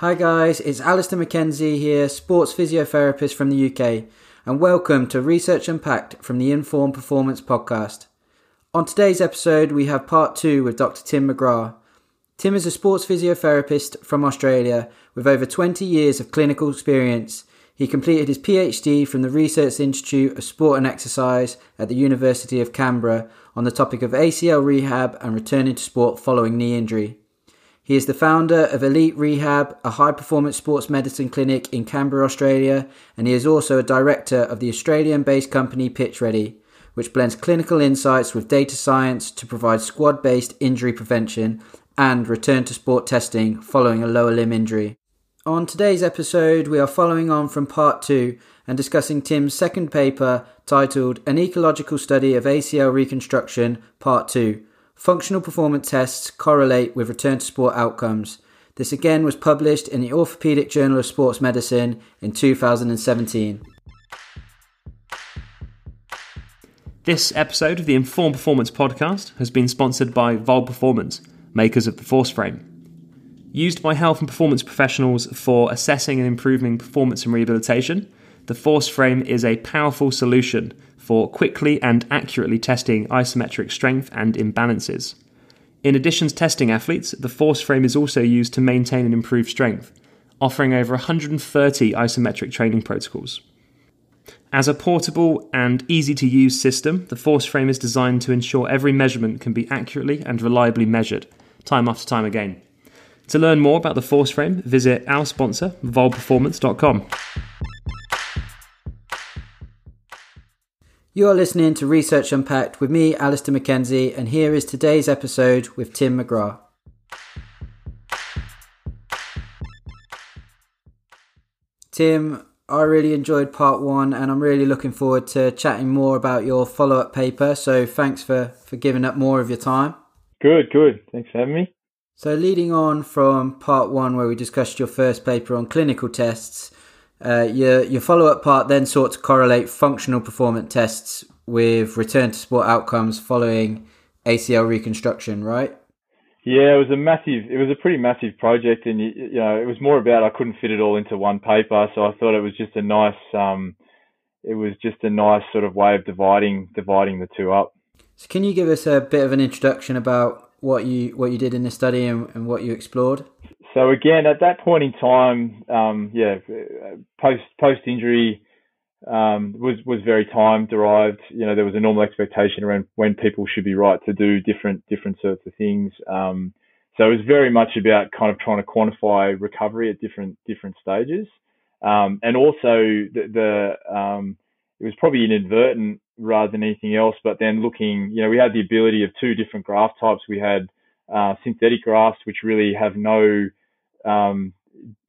Hi guys, it's Alistair McKenzie here, sports physiotherapist from the UK, and welcome to Research Unpacked from the Informed Performance podcast. On today's episode, we have part two with Dr. Tim McGrath. Tim is a sports physiotherapist from Australia with over 20 years of clinical experience. He completed his PhD from the Research Institute of Sport and Exercise at the University of Canberra on the topic of ACL rehab and returning to sport following knee injury. He is the founder of Elite Rehab, a high performance sports medicine clinic in Canberra, Australia, and he is also a director of the Australian based company Pitch Ready, which blends clinical insights with data science to provide squad based injury prevention and return to sport testing following a lower limb injury. On today's episode, we are following on from part two and discussing Tim's second paper titled An Ecological Study of ACL Reconstruction, Part 2 Functional performance tests correlate with return to sport outcomes. This again was published in the Orthopedic Journal of Sports Medicine in 2017. This episode of the Informed Performance podcast has been sponsored by VALD Performance, makers of the Force Frame. Used by health and performance professionals for assessing and improving performance and rehabilitation, the Force Frame is a powerful solution for quickly and accurately testing isometric strength and imbalances. In addition to testing athletes, the force frame is also used to maintain and improve strength, offering over 130 isometric training protocols. As a portable and easy to use system, the force frame is designed to ensure every measurement can be accurately and reliably measured, time after time again. To learn more about the force frame, visit our sponsor, valdperformance.com. You are listening to Research Unpacked with me, Alistair McKenzie, and here is today's episode with Tim McGrath. Tim, I really enjoyed part one, and I'm really looking forward to chatting more about your follow up paper. So thanks for, for giving up more of your time. Good, good. Thanks for having me. So, leading on from part one, where we discussed your first paper on clinical tests, uh, your your follow up part then sought to correlate functional performance tests with return to sport outcomes following ACL reconstruction, right? Yeah, it was a massive. It was a pretty massive project, and you know, it was more about I couldn't fit it all into one paper, so I thought it was just a nice. Um, it was just a nice sort of way of dividing dividing the two up. So, can you give us a bit of an introduction about what you what you did in the study and, and what you explored? So again, at that point in time, um, yeah, post post injury um, was was very time derived. You know, there was a normal expectation around when people should be right to do different different sorts of things. Um, so it was very much about kind of trying to quantify recovery at different different stages, um, and also the, the um, it was probably inadvertent rather than anything else. But then looking, you know, we had the ability of two different graft types. We had uh, synthetic grafts, which really have no um,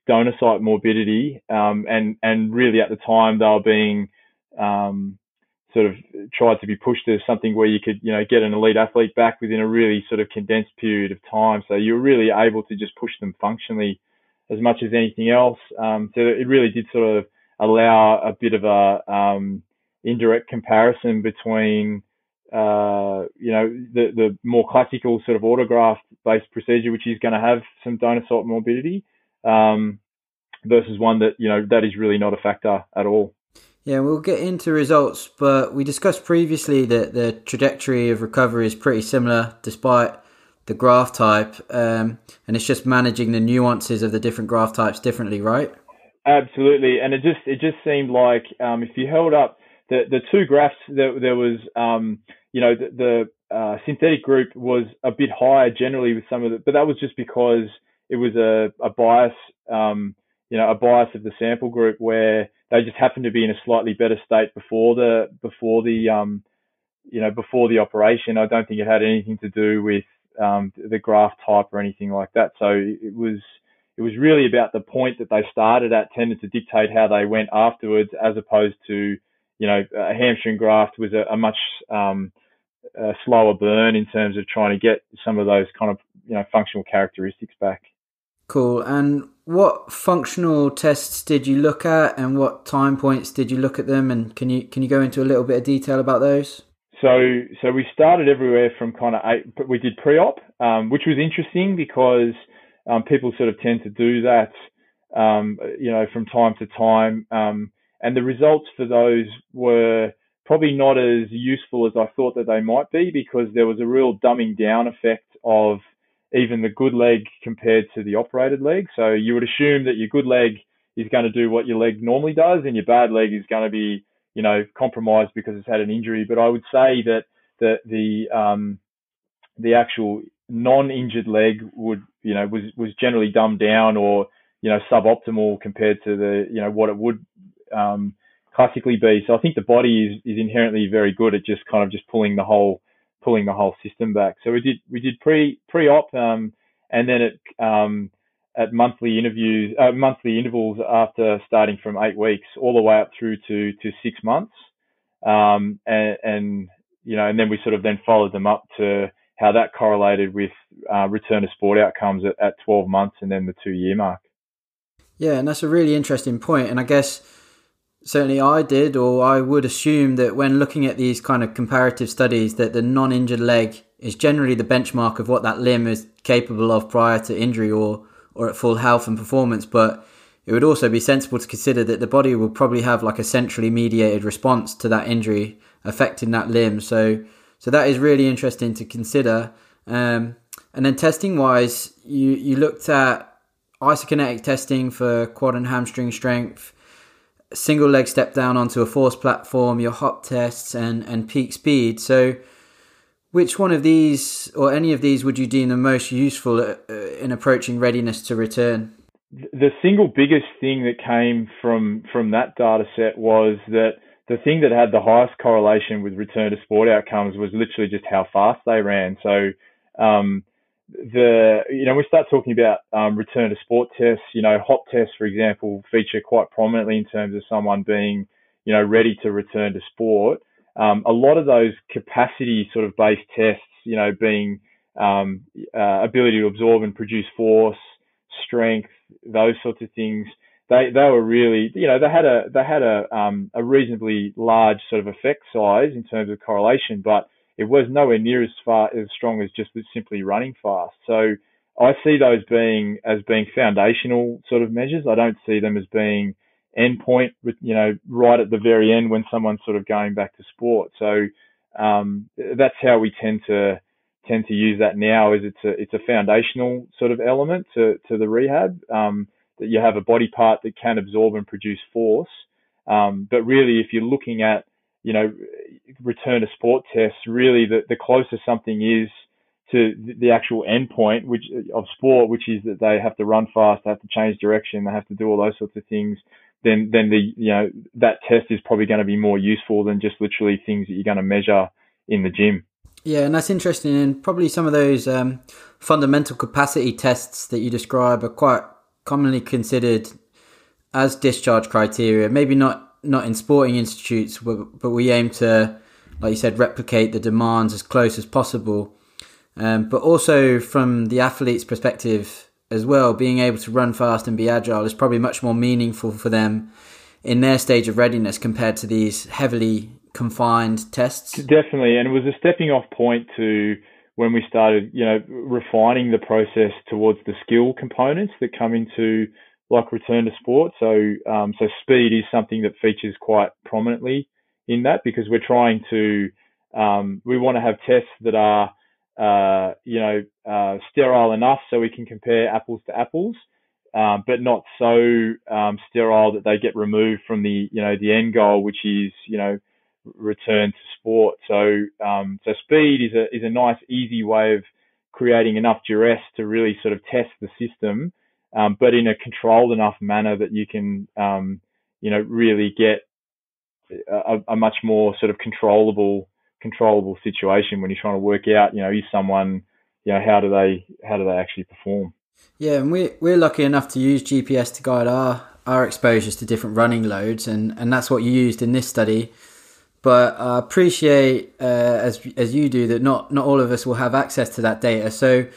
donor site morbidity, um, and and really at the time they were being um, sort of tried to be pushed to something where you could you know get an elite athlete back within a really sort of condensed period of time. So you're really able to just push them functionally as much as anything else. Um, so it really did sort of allow a bit of a um, indirect comparison between uh, you know, the, the more classical sort of autograft based procedure, which is going to have some donor site morbidity, um, versus one that, you know, that is really not a factor at all. Yeah, we'll get into results, but we discussed previously that the trajectory of recovery is pretty similar despite the graft type, um, and it's just managing the nuances of the different graft types differently, right? Absolutely, and it just it just seemed like um, if you held up the the two graphs, there, there was um, you know, the, the uh, synthetic group was a bit higher generally with some of the, but that was just because it was a, a bias, um, you know, a bias of the sample group where they just happened to be in a slightly better state before the, before the, um, you know, before the operation. I don't think it had anything to do with um, the graft type or anything like that. So it was, it was really about the point that they started at tended to dictate how they went afterwards, as opposed to, you know, a hamstring graft was a, a much um, a slower burn in terms of trying to get some of those kind of you know functional characteristics back. Cool. And what functional tests did you look at, and what time points did you look at them? And can you can you go into a little bit of detail about those? So so we started everywhere from kind of eight, but we did pre-op, um, which was interesting because um, people sort of tend to do that um, you know, from time to time. Um, and the results for those were probably not as useful as I thought that they might be because there was a real dumbing down effect of even the good leg compared to the operated leg. So you would assume that your good leg is going to do what your leg normally does and your bad leg is going to be, you know, compromised because it's had an injury. But I would say that the, the, um, the actual non-injured leg would, you know, was, was generally dumbed down or, you know, suboptimal compared to the, you know, what it would, um, classically be. So I think the body is, is inherently very good at just kind of just pulling the whole, pulling the whole system back. So we did we did pre pre op, um, and then at um, at monthly interviews, uh, monthly intervals after starting from eight weeks all the way up through to to six months, um, and, and you know, and then we sort of then followed them up to how that correlated with uh, return to sport outcomes at, at 12 months and then the two year mark. Yeah, and that's a really interesting point. And I guess certainly I did, or I would assume that when looking at these kind of comparative studies, that the non-injured leg is generally the benchmark of what that limb is capable of prior to injury or or at full health and performance. But it would also be sensible to consider that the body will probably have like a centrally mediated response to that injury affecting that limb. So so that is really interesting to consider. Um, and then testing wise, you you looked at isokinetic testing for quad and hamstring strength single leg step down onto a force platform, your hop tests, and, and peak speed. So, which one of these or any of these would you deem the most useful uh, in approaching readiness to return? The single biggest thing that came from from that data set was that the thing that had the highest correlation with return to sport outcomes was literally just how fast they ran. So um, the you know we start talking about um, return to sport tests. You know, hop tests, for example, feature quite prominently in terms of someone being you know ready to return to sport. Um, a lot of those capacity sort of based tests, you know, being um, uh, ability to absorb and produce force, strength, those sorts of things. They, they were really, you know, they had a they had a um, a reasonably large sort of effect size in terms of correlation, but it was nowhere near as far as strong as just simply running fast. So I see those being as being foundational sort of measures. I don't see them as being endpoint, with you know, right at the very end when someone's sort of going back to sport. So um, that's how we tend to tend to use that now. Is it's a it's a foundational sort of element to to the rehab um, that you have a body part that can absorb and produce force. Um, but really, if you're looking at you know, return to sport tests, really the, the closer something is to the actual endpoint which of sport, which is that they have to run fast, they have to change direction, they have to do all those sorts of things, then then the you know that test is probably going to be more useful than just literally things that you're going to measure in the gym. Yeah, and that's interesting, and probably some of those um, fundamental capacity tests that you describe are quite commonly considered as discharge criteria. Maybe not not in sporting institutes, but, we aim to, like you said, replicate the demands as close as possible. Um, but also from the athlete's perspective as well, being able to run fast and be agile is probably much more meaningful for them in their stage of readiness compared to these heavily confined tests. Definitely, and it was a stepping off point to when we started, you know, refining the process towards the skill components that come into like return to sport. So um, so speed is something that features quite prominently in that because we're trying to um, we want to have tests that are uh, you know uh, sterile enough so we can compare apples to apples, um, but not so um, sterile that they get removed from the you know the end goal, which is you know return to sport. So um, so speed is a is a nice easy way of creating enough duress to really sort of test the system um, but in a controlled enough manner that you can, um, you know, really get a, a, much more sort of controllable, controllable situation when you're trying to work out, you know, is someone, you know, how do they, how do they actually perform? Yeah, and we're we're lucky enough to use GPS to guide our our exposures to different running loads, and and that's what you used in this study. But I appreciate, uh, as as you do, that not not all of us will have access to that data. So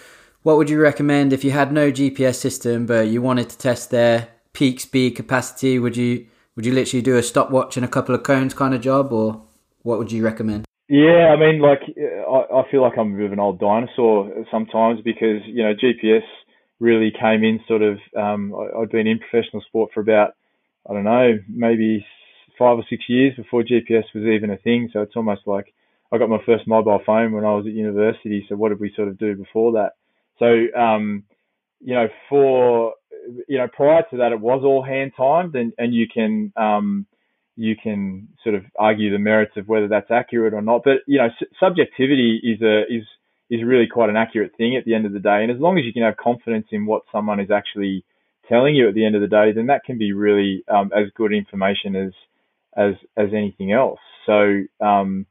what would you recommend if you had no GPS system but you wanted to test their peak speed capacity? Would you would you literally do a stopwatch and a couple of cones kind of job, or what would you recommend? Yeah, I mean, like I, I feel like I'm a bit of an old dinosaur sometimes because you know GPS really came in sort of. Um, I, I'd been in professional sport for about I don't know maybe five or six years before GPS was even a thing. So it's almost like I got my first mobile phone when I was at university. So what did we sort of do before that? So um, you know, for you know, prior to that, it was all hand timed, and and you can um, you can sort of argue the merits of whether that's accurate or not. But you know, subjectivity is a is is really quite an accurate thing at the end of the day. And as long as you can have confidence in what someone is actually telling you at the end of the day, then that can be really um, as good information as as as anything else. So um,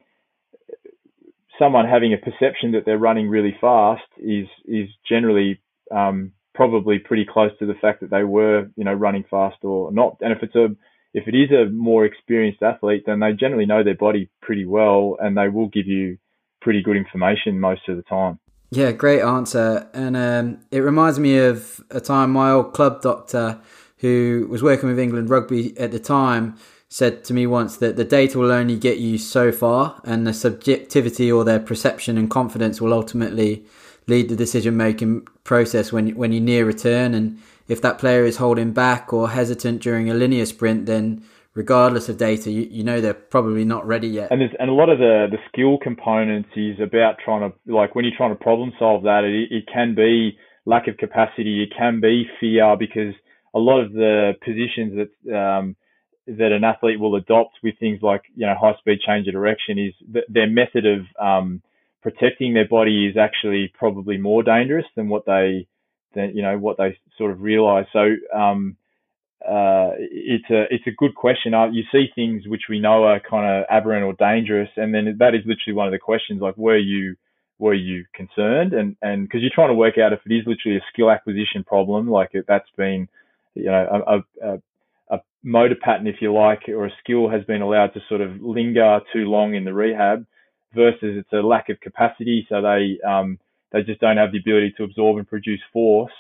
someone having a perception that they're running really fast is is generally um, probably pretty close to the fact that they were you know running fast or not. And if it's a if it is a more experienced athlete, then they generally know their body pretty well and they will give you pretty good information most of the time. Yeah, great answer. And um, it reminds me of a time my old club doctor, who was working with England rugby at the time, said to me once that the data will only get you so far, and the subjectivity or their perception and confidence will ultimately lead the decision making process when when you near return. And if that player is holding back or hesitant during a linear sprint, then regardless of data, you, you know they're probably not ready yet. And and a lot of the the skill components is about trying to like when you're trying to problem solve that, it, it can be lack of capacity, it can be fear because a lot of the positions that um, that an athlete will adopt with things like you know high speed change of direction is th- their method of um, protecting their body is actually probably more dangerous than what they than you know what they sort of realize. So um, uh, it's a it's a good question. Uh, you see things which we know are kind of aberrant or dangerous, and then that is literally one of the questions. Like, were you were you concerned? And and because you're trying to work out if it is literally a skill acquisition problem, like that's been you know a, a motor pattern, if you like, or a skill has been allowed to sort of linger too long in the rehab, versus it's a lack of capacity, so they um, they just don't have the ability to absorb and produce force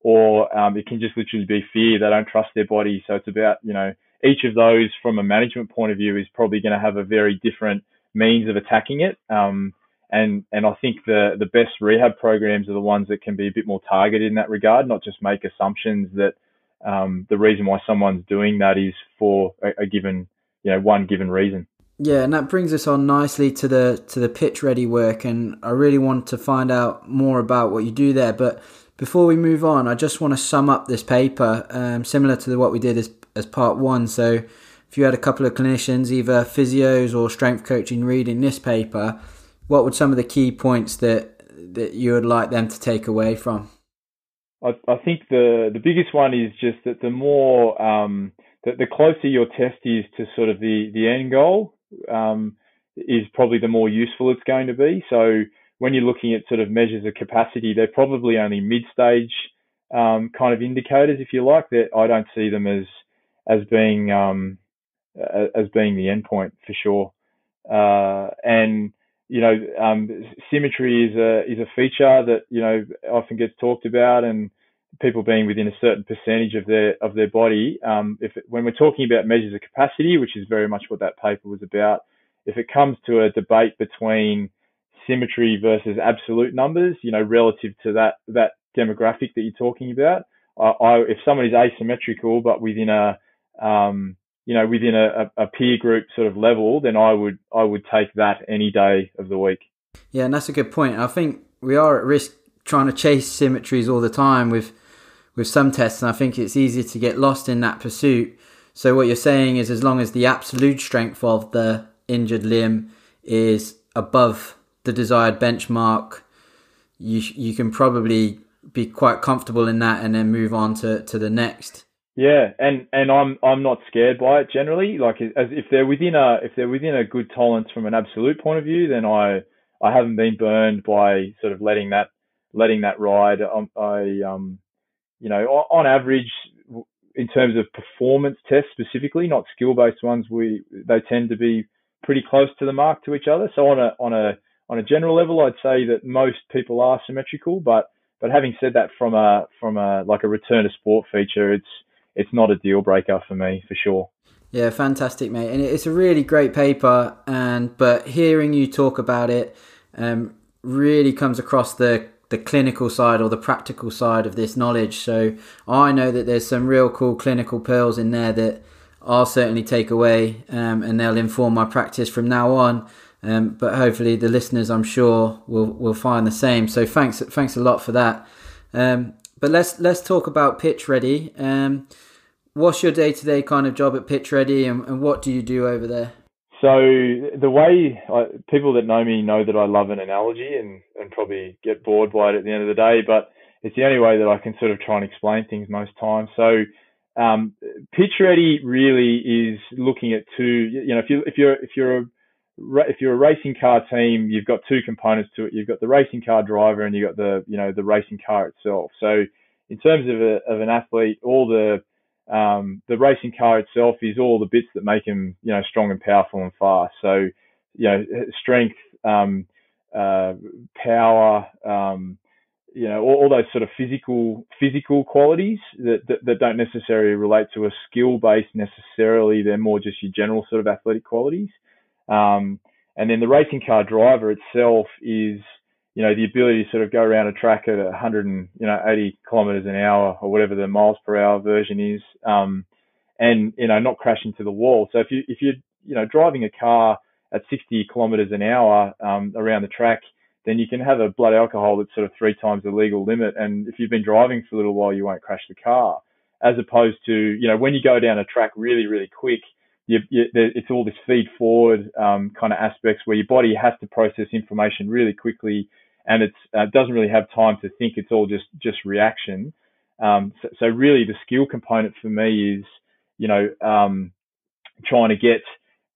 or um, it can just literally be fear. They don't trust their body. So it's about, you know, each of those from a management point of view is probably going to have a very different means of attacking it. Um, and, and I think the, the best rehab programs are the ones that can be a bit more targeted in that regard, not just make assumptions that um, the reason why someone's doing that is for a, a given, you know, one given reason. Yeah, and that brings us on nicely to the to the pitch ready work, and I really want to find out more about what you do there. But before we move on, I just want to sum up this paper, um, similar to what we did as, as part one. So, if you had a couple of clinicians, either physios or strength coaching, reading this paper, what would some of the key points that that you would like them to take away from? I, I think the the biggest one is just that the more um, that the closer your test is to sort of the the end goal um, is probably the more useful it's going to be. So when you're looking at sort of measures of capacity, they're probably only mid-stage um, kind of indicators, if you like. That I don't see them as as being um, as being the endpoint for sure. Uh, and you know, um, symmetry is a is a feature that you know often gets talked about, and people being within a certain percentage of their of their body. Um, if it, when we're talking about measures of capacity, which is very much what that paper was about, if it comes to a debate between symmetry versus absolute numbers, you know, relative to that that demographic that you're talking about. I, I if someone is asymmetrical but within a um, you know within a, a, peer group sort of level, then I would I would take that any day of the week. Yeah, and that's a good point. I think we are at risk trying to chase symmetries all the time with with some tests, and I think it's easy to get lost in that pursuit. So what you're saying is, as long as the absolute strength of the injured limb is above the desired benchmark, you you can probably be quite comfortable in that and then move on to, to the next. Yeah, and, and I'm I'm not scared by it generally. Like as if they're within a if they're within a good tolerance from an absolute point of view, then I I haven't been burned by sort of letting that letting that ride. Um, I um you know on average in terms of performance tests specifically, not skill based ones, we they tend to be pretty close to the mark to each other. So on a on a on a general level, I'd say that most people are symmetrical, but but having said that, from a from a like a return to sport feature, it's it's not a deal breaker for me for sure. Yeah, fantastic, mate, and it's a really great paper. And but hearing you talk about it, um, really comes across the the clinical side or the practical side of this knowledge. So I know that there's some real cool clinical pearls in there that I'll certainly take away, um, and they'll inform my practice from now on. Um, but hopefully, the listeners, I'm sure, will will find the same. So thanks, thanks a lot for that. Um, but let's let's talk about Pitch Ready. Um, what's your day to day kind of job at Pitch Ready, and, and, what do you do over there? So the way I, people that know me know that I love an analogy and and probably get bored by it at the end of the day, but it's the only way that I can sort of try and explain things most times. So um, pitch ready really is looking at two. You know, if you if you're if you're a if you're a racing car team, you've got two components to it. You've got the racing car driver and you've got the you know the racing car itself. So in terms of, a, of an athlete, all the um, the racing car itself is all the bits that make him you know strong and powerful and fast. So you know strength, um, uh, power, um, you know all, all, those sort of physical physical qualities that, that, that don't necessarily relate to a skill base necessarily. They're more just your general sort of athletic qualities. Um, and then the racing car driver itself is, you know, the ability to sort of go around a track at 180 kilometers an hour or whatever the miles per hour version is, um, and you know, not crash into the wall. So if you if you're you know driving a car at 60 kilometers an hour um, around the track, then you can have a blood alcohol that's sort of three times the legal limit. And if you've been driving for a little while, you won't crash the car. As opposed to, you know, when you go down a track really, really quick, you, you, it's all this feed forward um, kind of aspects where your body has to process information really quickly, and it uh, doesn't really have time to think. It's all just just reaction. Um, so, so, really, the skill component for me is, you know, um, trying to get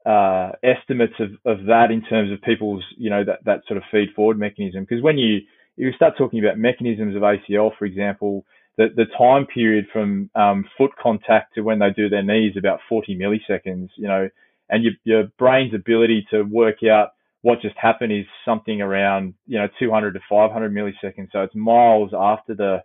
uh, estimates of, of that in terms of people's, you know, that, that sort of feed forward mechanism. Because when you you start talking about mechanisms of ACL, for example, the, the time period from um, foot contact to when they do their knees about 40 milliseconds, you know, and your, your brain's ability to work out what just happened is something around, you know, 200 to 500 milliseconds. So it's miles after the,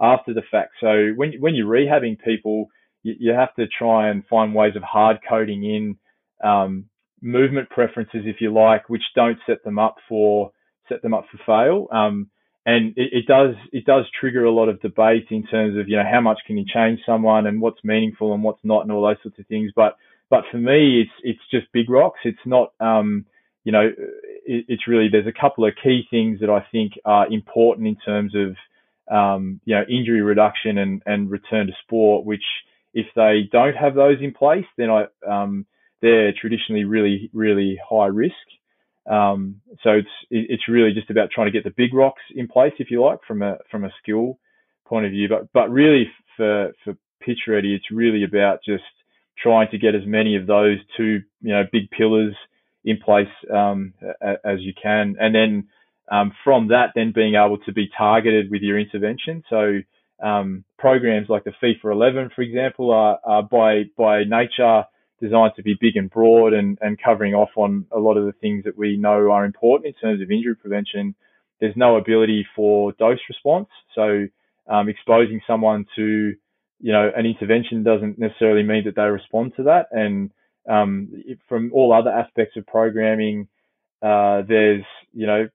after the fact. So when, when you're rehabbing people, you, you have to try and find ways of hard coding in, um, movement preferences, if you like, which don't set them up for, set them up for fail. Um, and it, it, does it does trigger a lot of debate in terms of you know how much can you change someone and what's meaningful and what's not and all those sorts of things. But but for me, it's it's just big rocks. It's not um, you know it, it's really there's a couple of key things that I think are important in terms of um, you know injury reduction and and return to sport. Which if they don't have those in place, then I um, they're traditionally really really high risk. Um, so it's it's really just about trying to get the big rocks in place, if you like, from a from a skill point of view. But but really for for pitch ready, it's really about just trying to get as many of those two you know big pillars in place um, as you can, and then um, from that, then being able to be targeted with your intervention. So um, programs like the FIFA 11, for example, are, are by by nature designed to be big and broad and, and covering off on a lot of the things that we know are important in terms of injury prevention. There's no ability for dose response. So um, exposing someone to, you know, an intervention doesn't necessarily mean that they respond to that. And um, from all other aspects of programming, uh, there's, you know,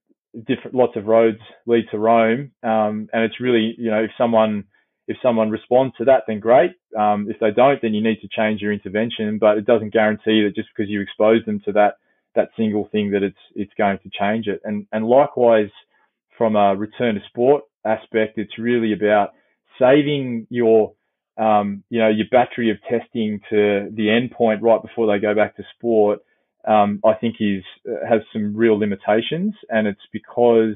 different lots of roads lead to Rome. Um, and it's really, you know, if someone if someone responds to that, then great. Um, if they don't, then you need to change your intervention. But it doesn't guarantee that just because you expose them to that that single thing that it's it's going to change it. And and likewise, from a return to sport aspect, it's really about saving your um, you know your battery of testing to the end point right before they go back to sport. Um, I think is has some real limitations, and it's because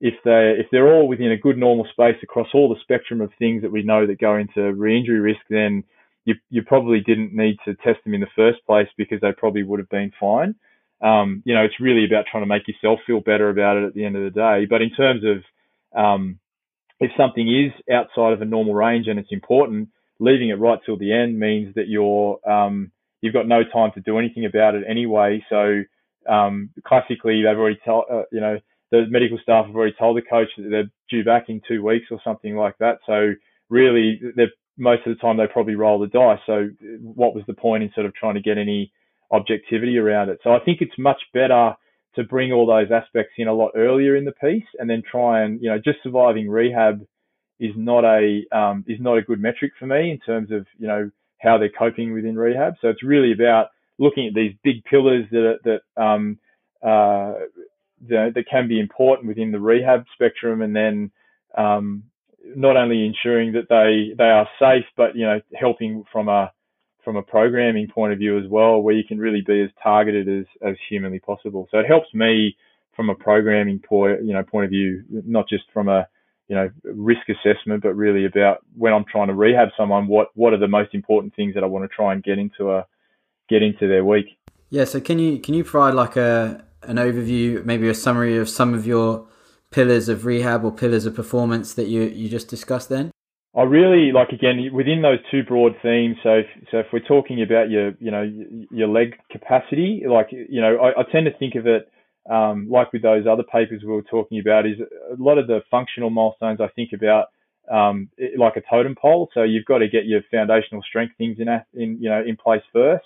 if they if they're all within a good normal space across all the spectrum of things that we know that go into re-injury risk, then you you probably didn't need to test them in the first place because they probably would have been fine. Um, you know, it's really about trying to make yourself feel better about it at the end of the day. But in terms of um, if something is outside of a normal range and it's important, leaving it right till the end means that you're um, you've got no time to do anything about it anyway. So um, classically, they've already told uh, you know the medical staff have already told the coach that they're due back in two weeks or something like that. So really, most of the time they probably roll the dice. So what was the point in sort of trying to get any objectivity around it? So I think it's much better to bring all those aspects in a lot earlier in the piece, and then try and you know just surviving rehab is not a um, is not a good metric for me in terms of you know how they're coping within rehab. So it's really about looking at these big pillars that that um, uh, that, that can be important within the rehab spectrum, and then um, not only ensuring that they they are safe, but you know helping from a from a programming point of view as well, where you can really be as targeted as as humanly possible. So it helps me from a programming point you know point of view, not just from a you know risk assessment, but really about when I'm trying to rehab someone, what what are the most important things that I want to try and get into a get into their week. Yeah. So can you can you provide like a an overview, maybe a summary of some of your pillars of rehab or pillars of performance that you, you just discussed then? I really like again within those two broad themes. So, if, so if we're talking about your, you know, your leg capacity, like you know, I, I tend to think of it um, like with those other papers we were talking about. Is a lot of the functional milestones I think about um, like a totem pole. So you've got to get your foundational strength things in, in you know, in place first.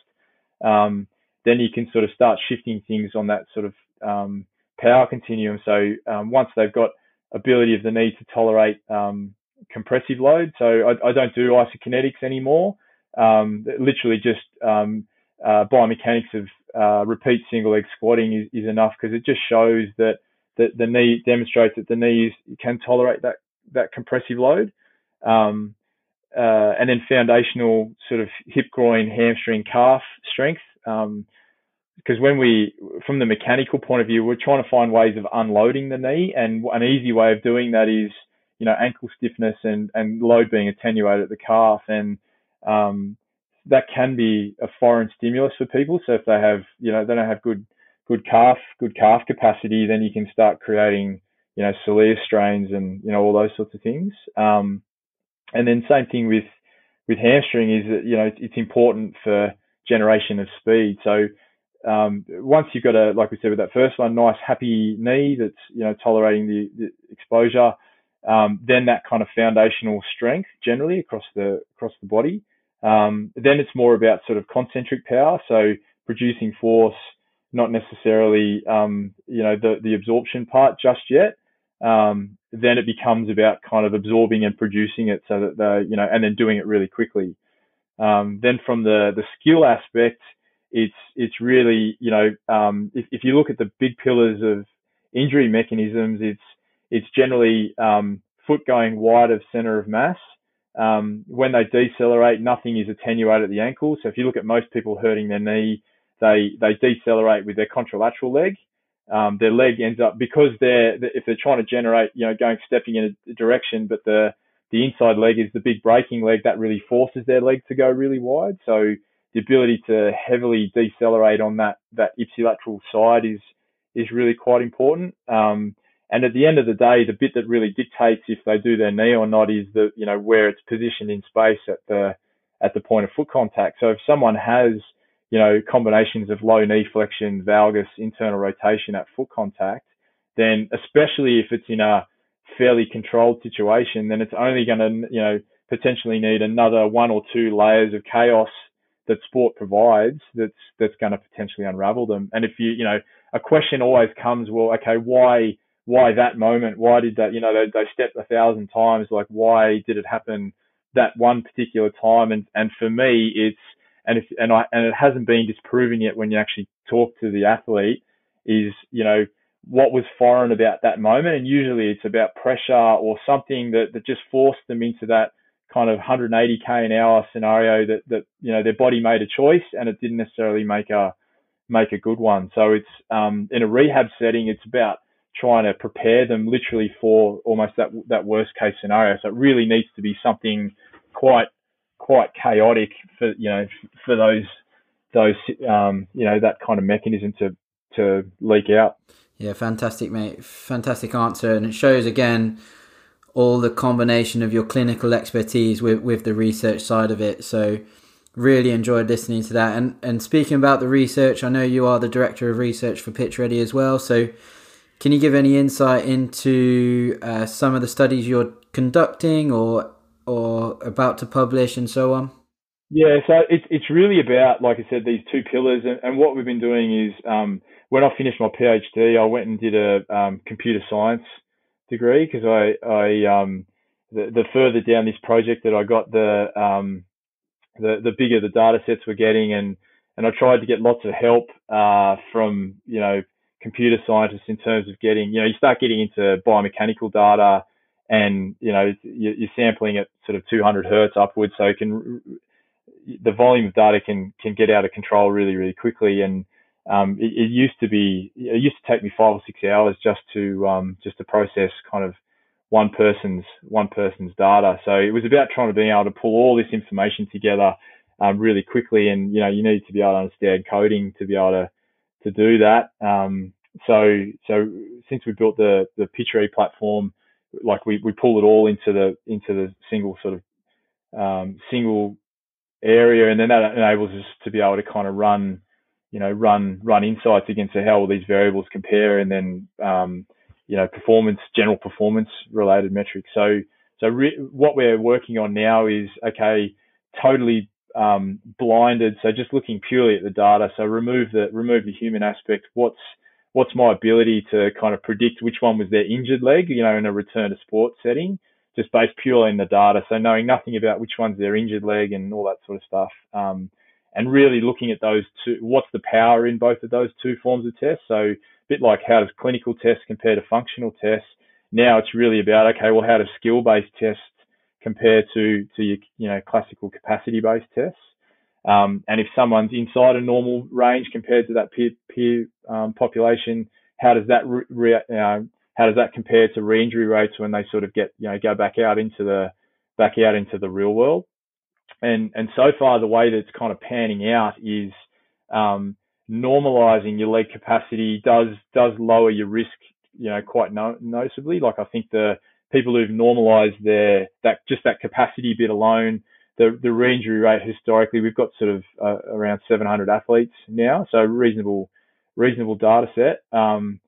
Um, then you can sort of start shifting things on that sort of um, power continuum. So um, once they've got ability of the knee to tolerate um, compressive load, so I, I, don't do isokinetics anymore. Um, literally just um, uh, biomechanics of uh, repeat single leg squatting is, is enough because it just shows that, that the knee demonstrates that the knees can tolerate that that compressive load. Um, uh, and then foundational sort of hip, groin, hamstring, calf strength. Um, because when we, from the mechanical point of view, we're trying to find ways of unloading the knee, and an easy way of doing that is, you know, ankle stiffness and and load being attenuated at the calf, and um, that can be a foreign stimulus for people. So if they have, you know, they don't have good good calf good calf capacity, then you can start creating, you know, soleus strains and you know all those sorts of things. Um, and then same thing with with hamstring is that you know it's important for generation of speed. So um, once you've got a, like we said with that first one, nice happy knee that's you know tolerating the, the exposure, um, then that kind of foundational strength generally across the across the body. Um, then it's more about sort of concentric power, so producing force, not necessarily um, you know the the absorption part just yet. Um, then it becomes about kind of absorbing and producing it so that the you know and then doing it really quickly. Um, then from the the skill aspect it's it's really you know um, if, if you look at the big pillars of injury mechanisms, it's it's generally um, foot going wide of center of mass. Um, when they decelerate, nothing is attenuated at the ankle. So if you look at most people hurting their knee, they they decelerate with their contralateral leg. Um, their leg ends up because they're if they're trying to generate, you know, going stepping in a direction, but the the inside leg is the big braking leg that really forces their leg to go really wide. So the ability to heavily decelerate on that that ipsilateral side is is really quite important. Um, and at the end of the day, the bit that really dictates if they do their knee or not is the you know where it's positioned in space at the at the point of foot contact. So if someone has you know combinations of low knee flexion, valgus, internal rotation at foot contact, then especially if it's in a fairly controlled situation, then it's only going to you know potentially need another one or two layers of chaos that sport provides that's that's going to potentially unravel them. And if you you know a question always comes, well, okay, why why that moment? Why did that? You know, they, they stepped a thousand times. Like, why did it happen that one particular time? And and for me, it's and if and I and it hasn't been disproven yet when you actually talk to the athlete is you know what was foreign about that moment and usually it's about pressure or something that, that just forced them into that kind of 180k an hour scenario that that you know their body made a choice and it didn't necessarily make a make a good one. So it's um, in a rehab setting, it's about trying to prepare them literally for almost that that worst case scenario. So it really needs to be something quite quite chaotic for you know for those those um, you know that kind of mechanism to to leak out. Yeah, fantastic, mate. Fantastic answer, and it shows again all the combination of your clinical expertise with, with the research side of it. So really enjoyed listening to that. And and speaking about the research, I know you are the director of research for Pitch Ready as well. So can you give any insight into uh, some of the studies you're conducting or or about to publish and so on? Yeah, so it's it's really about, like I said, these two pillars, and, and what we've been doing is um, when I finished my PhD, I went and did a um, computer science degree because I, I um, the, the further down this project that I got, the um, the the bigger the data sets we're getting, and and I tried to get lots of help uh, from you know computer scientists in terms of getting you know you start getting into biomechanical data, and you know you're sampling at sort of 200 hertz upwards, so it can the volume of data can can get out of control really really quickly, and um, it, it, used to be it used to take me five or six hours just to um, just to process kind of one person's one person's data. So it was about trying to be able to pull all this information together um, really quickly, and you know you need to be able to understand coding to be able to to do that. Um, so so since we built the the Pitch Ready platform, like we, we pull it all into the into the single sort of um, single area, and then that enables us to be able to kind of run you know run run insights against how all these variables compare, and then um, you know, performance, general performance related metrics. So, so re- what we're working on now is, okay, totally um, blinded. So just looking purely at the data. So remove the, remove the human aspect. What's, what's my ability to kind of predict which one was their injured leg, you know, in a return to sport setting, just based purely in the data. So knowing nothing about which one's their injured leg and all that sort of stuff. Um, and really looking at those two, what's the power in both of those two forms of tests. So a bit like how does clinical tests compare to functional tests. Now it's really about okay, well, how does skill-based tests compare to to your you know classical capacity-based tests? Um, and if someone's inside a normal range compared to that peer peer um, population, how does that re, re, uh, how does that compare to re-injury rates when they sort of get you know go back out into the back out into the real world? And and so far the way that's kind of panning out is um, normalizing your leg capacity does does lower your risk, you know, quite no- noticeably. Like I think the people who've normalized their that just that capacity bit alone, the the re-injury rate historically, we've got sort of uh, around 700 athletes now, so reasonable reasonable data set. Um,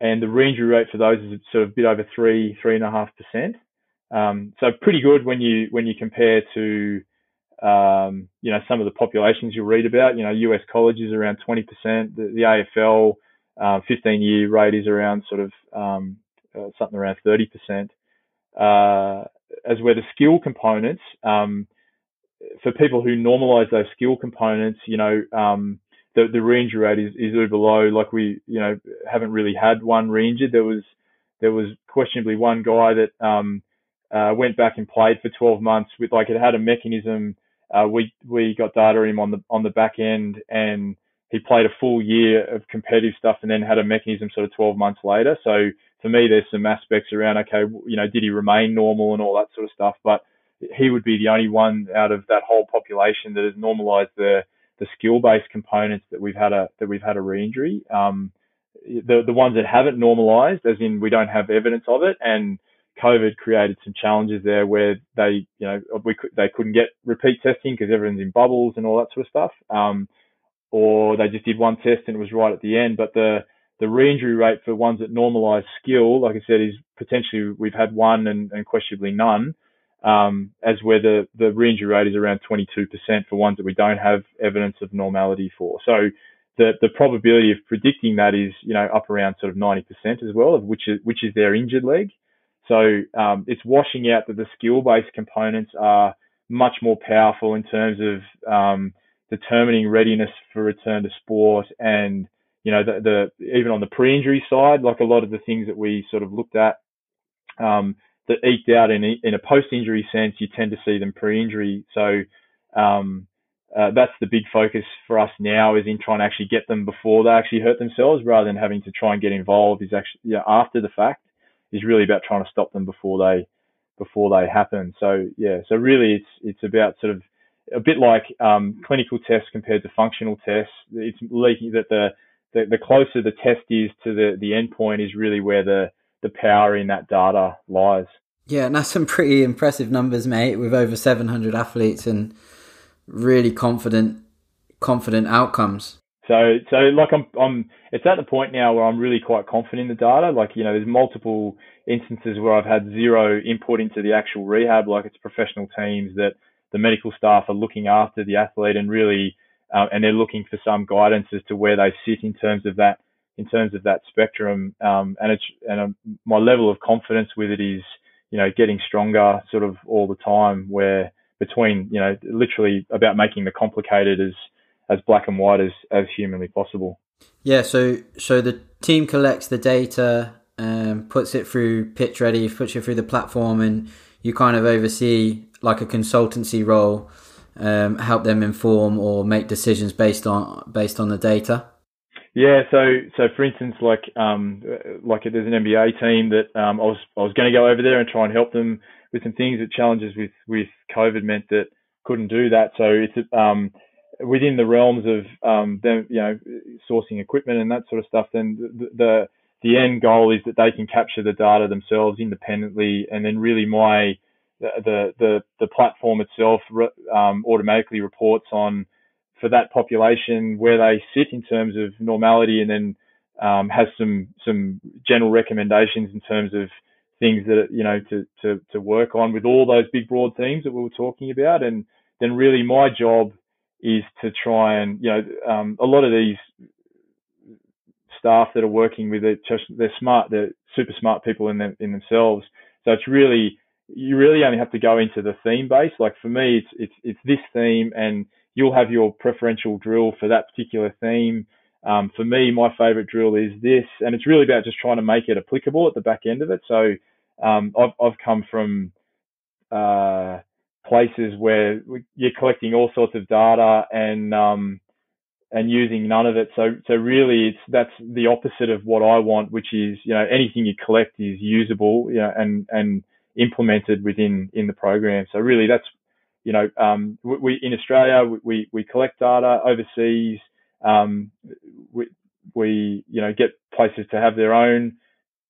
and the re-injury rate for those is sort of a bit over three three and a half percent. Um, so pretty good when you when you compare to um, you know, some of the populations you'll read about, you know, US colleges around 20%, the, the AFL uh, 15 year rate is around sort of um, uh, something around 30%. Uh, as where the skill components, um, for people who normalize those skill components, you know, um, the, the re-injury rate is, is uber low. Like we, you know, haven't really had one re-injured. There was, there was questionably one guy that, um, uh, went back and played for 12 months with like it had a mechanism uh, we we got data on him on the on the back end, and he played a full year of competitive stuff, and then had a mechanism sort of 12 months later. So for me, there's some aspects around okay, you know, did he remain normal and all that sort of stuff, but he would be the only one out of that whole population that has normalized the the skill based components that we've had a that we've had a re-injury. Um, the the ones that haven't normalized, as in we don't have evidence of it, and COVID created some challenges there where they, you know, we could, they couldn't get repeat testing because everyone's in bubbles and all that sort of stuff. Um, or they just did one test and it was right at the end. But the, the re-injury rate for ones that normalize skill, like I said, is potentially we've had one and, and questionably none. Um, as where the, the re-injury rate is around 22% for ones that we don't have evidence of normality for. So the, the probability of predicting that is, you know, up around sort of 90% as well, of which is, which is their injured leg. So um, it's washing out that the skill-based components are much more powerful in terms of um, determining readiness for return to sport and you know the, the, even on the pre-injury side like a lot of the things that we sort of looked at um, that eked out in a, in a post-injury sense you tend to see them pre-injury so um, uh, that's the big focus for us now is in trying to actually get them before they actually hurt themselves rather than having to try and get involved is actually after the fact is really about trying to stop them before they before they happen. So yeah, so really it's it's about sort of a bit like um, clinical tests compared to functional tests. It's leaking that the, the the closer the test is to the the endpoint is really where the the power in that data lies. Yeah, and that's some pretty impressive numbers, mate. With over 700 athletes and really confident confident outcomes. So, so like I'm, I'm, it's at the point now where I'm really quite confident in the data. Like, you know, there's multiple instances where I've had zero input into the actual rehab. Like it's professional teams that the medical staff are looking after the athlete and really, uh, and they're looking for some guidance as to where they sit in terms of that in terms of that spectrum. Um, and it's and um, my level of confidence with it is, you know, getting stronger sort of all the time. Where between, you know, literally about making the complicated as as black and white as as humanly possible. Yeah. So so the team collects the data, um, puts it through Pitch Ready, puts it through the platform, and you kind of oversee like a consultancy role, um, help them inform or make decisions based on based on the data. Yeah, so so for instance, like um, like there's an NBA team that um, I was I was going to go over there and try and help them with some things. That challenges with with COVID meant that couldn't do that. So it's um, within the realms of um, them, you know, sourcing equipment and that sort of stuff. Then the, the the end goal is that they can capture the data themselves independently, and then really my the the the platform itself um, automatically reports on for that population where they sit in terms of normality, and then um, has some some general recommendations in terms of things that you know to to to work on with all those big broad themes that we were talking about, and then really my job is to try and you know um, a lot of these staff that are working with it they're smart they're super smart people in them in themselves. So it's really you really only have to go into the theme base. Like for me it's it's it's this theme and you'll have your preferential drill for that particular theme. Um, for me, my favorite drill is this, and it's really about just trying to make it applicable at the back end of it. So um, I've, I've come from uh, places where you're collecting all sorts of data and um, and using none of it. So so really, it's that's the opposite of what I want, which is you know anything you collect is usable, you know, and and implemented within in the program. So really, that's you know, um, we, in Australia, we, we collect data overseas. Um, we, we, you know, get places to have their own,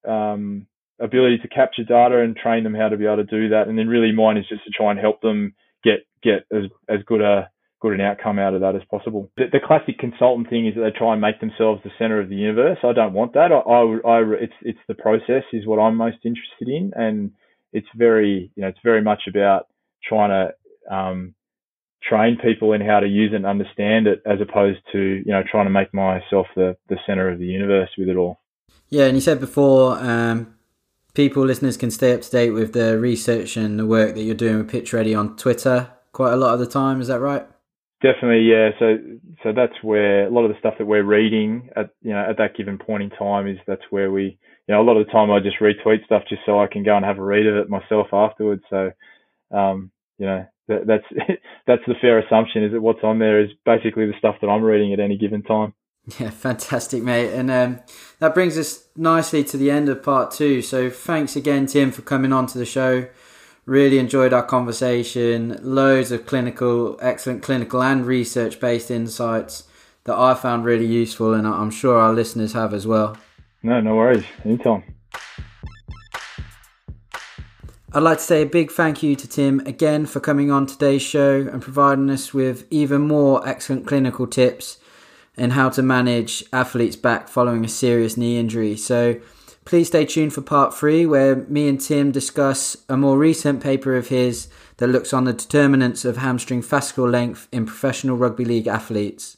um, ability to capture data and train them how to be able to do that. And then really mine is just to try and help them get, get as, as good a, good an outcome out of that as possible. The, the, classic consultant thing is that they try and make themselves the center of the universe. I don't want that. I, I, I, it's, it's the process is what I'm most interested in. And it's very, you know, it's very much about trying to um, train people in how to use it and understand it as opposed to you know trying to make myself the the center of the universe with it all. Yeah and you said before um, people listeners can stay up to date with the research and the work that you're doing with Pitch Ready on twitter quite a lot of the time is that right? Definitely yeah. So so that's where a lot of the stuff that we're reading at you know at that given point in time is that's where we you know a lot of the time i just retweet stuff just so i can go and have a read of it myself afterwards. So um you know that, that's that's the fair assumption is that what's on there is basically the stuff that I'm reading at any given time. Yeah, fantastic, mate. And um, that brings us nicely to the end of part two. So thanks again, Tim, for coming on to the show. Really enjoyed our conversation. Loads of clinical, excellent clinical and research based insights that I found really useful, and I'm sure our listeners have as well. No, no worries. Anytime. I'd like to say a big thank you to Tim again for coming on today's show and providing us with even more excellent clinical tips in how to manage athletes back following a serious knee injury. So please stay tuned for part three, where me and Tim discuss a more recent paper of his that looks on the determinants of hamstring fascicle length in professional rugby league athletes.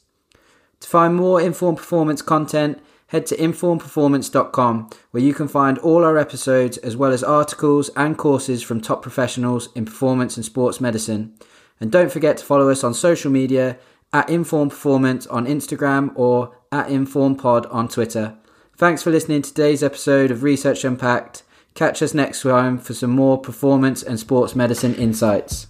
To find more Inform Performance content, head to informperformance.com where you can find all our episodes as well as articles and courses from top professionals in performance and sports medicine. And don't forget to follow us on social media at Inform Performance on Instagram or at InformPod on Twitter. Thanks for listening to today's episode of Research Unpacked. Catch us next time for some more performance and sports medicine insights.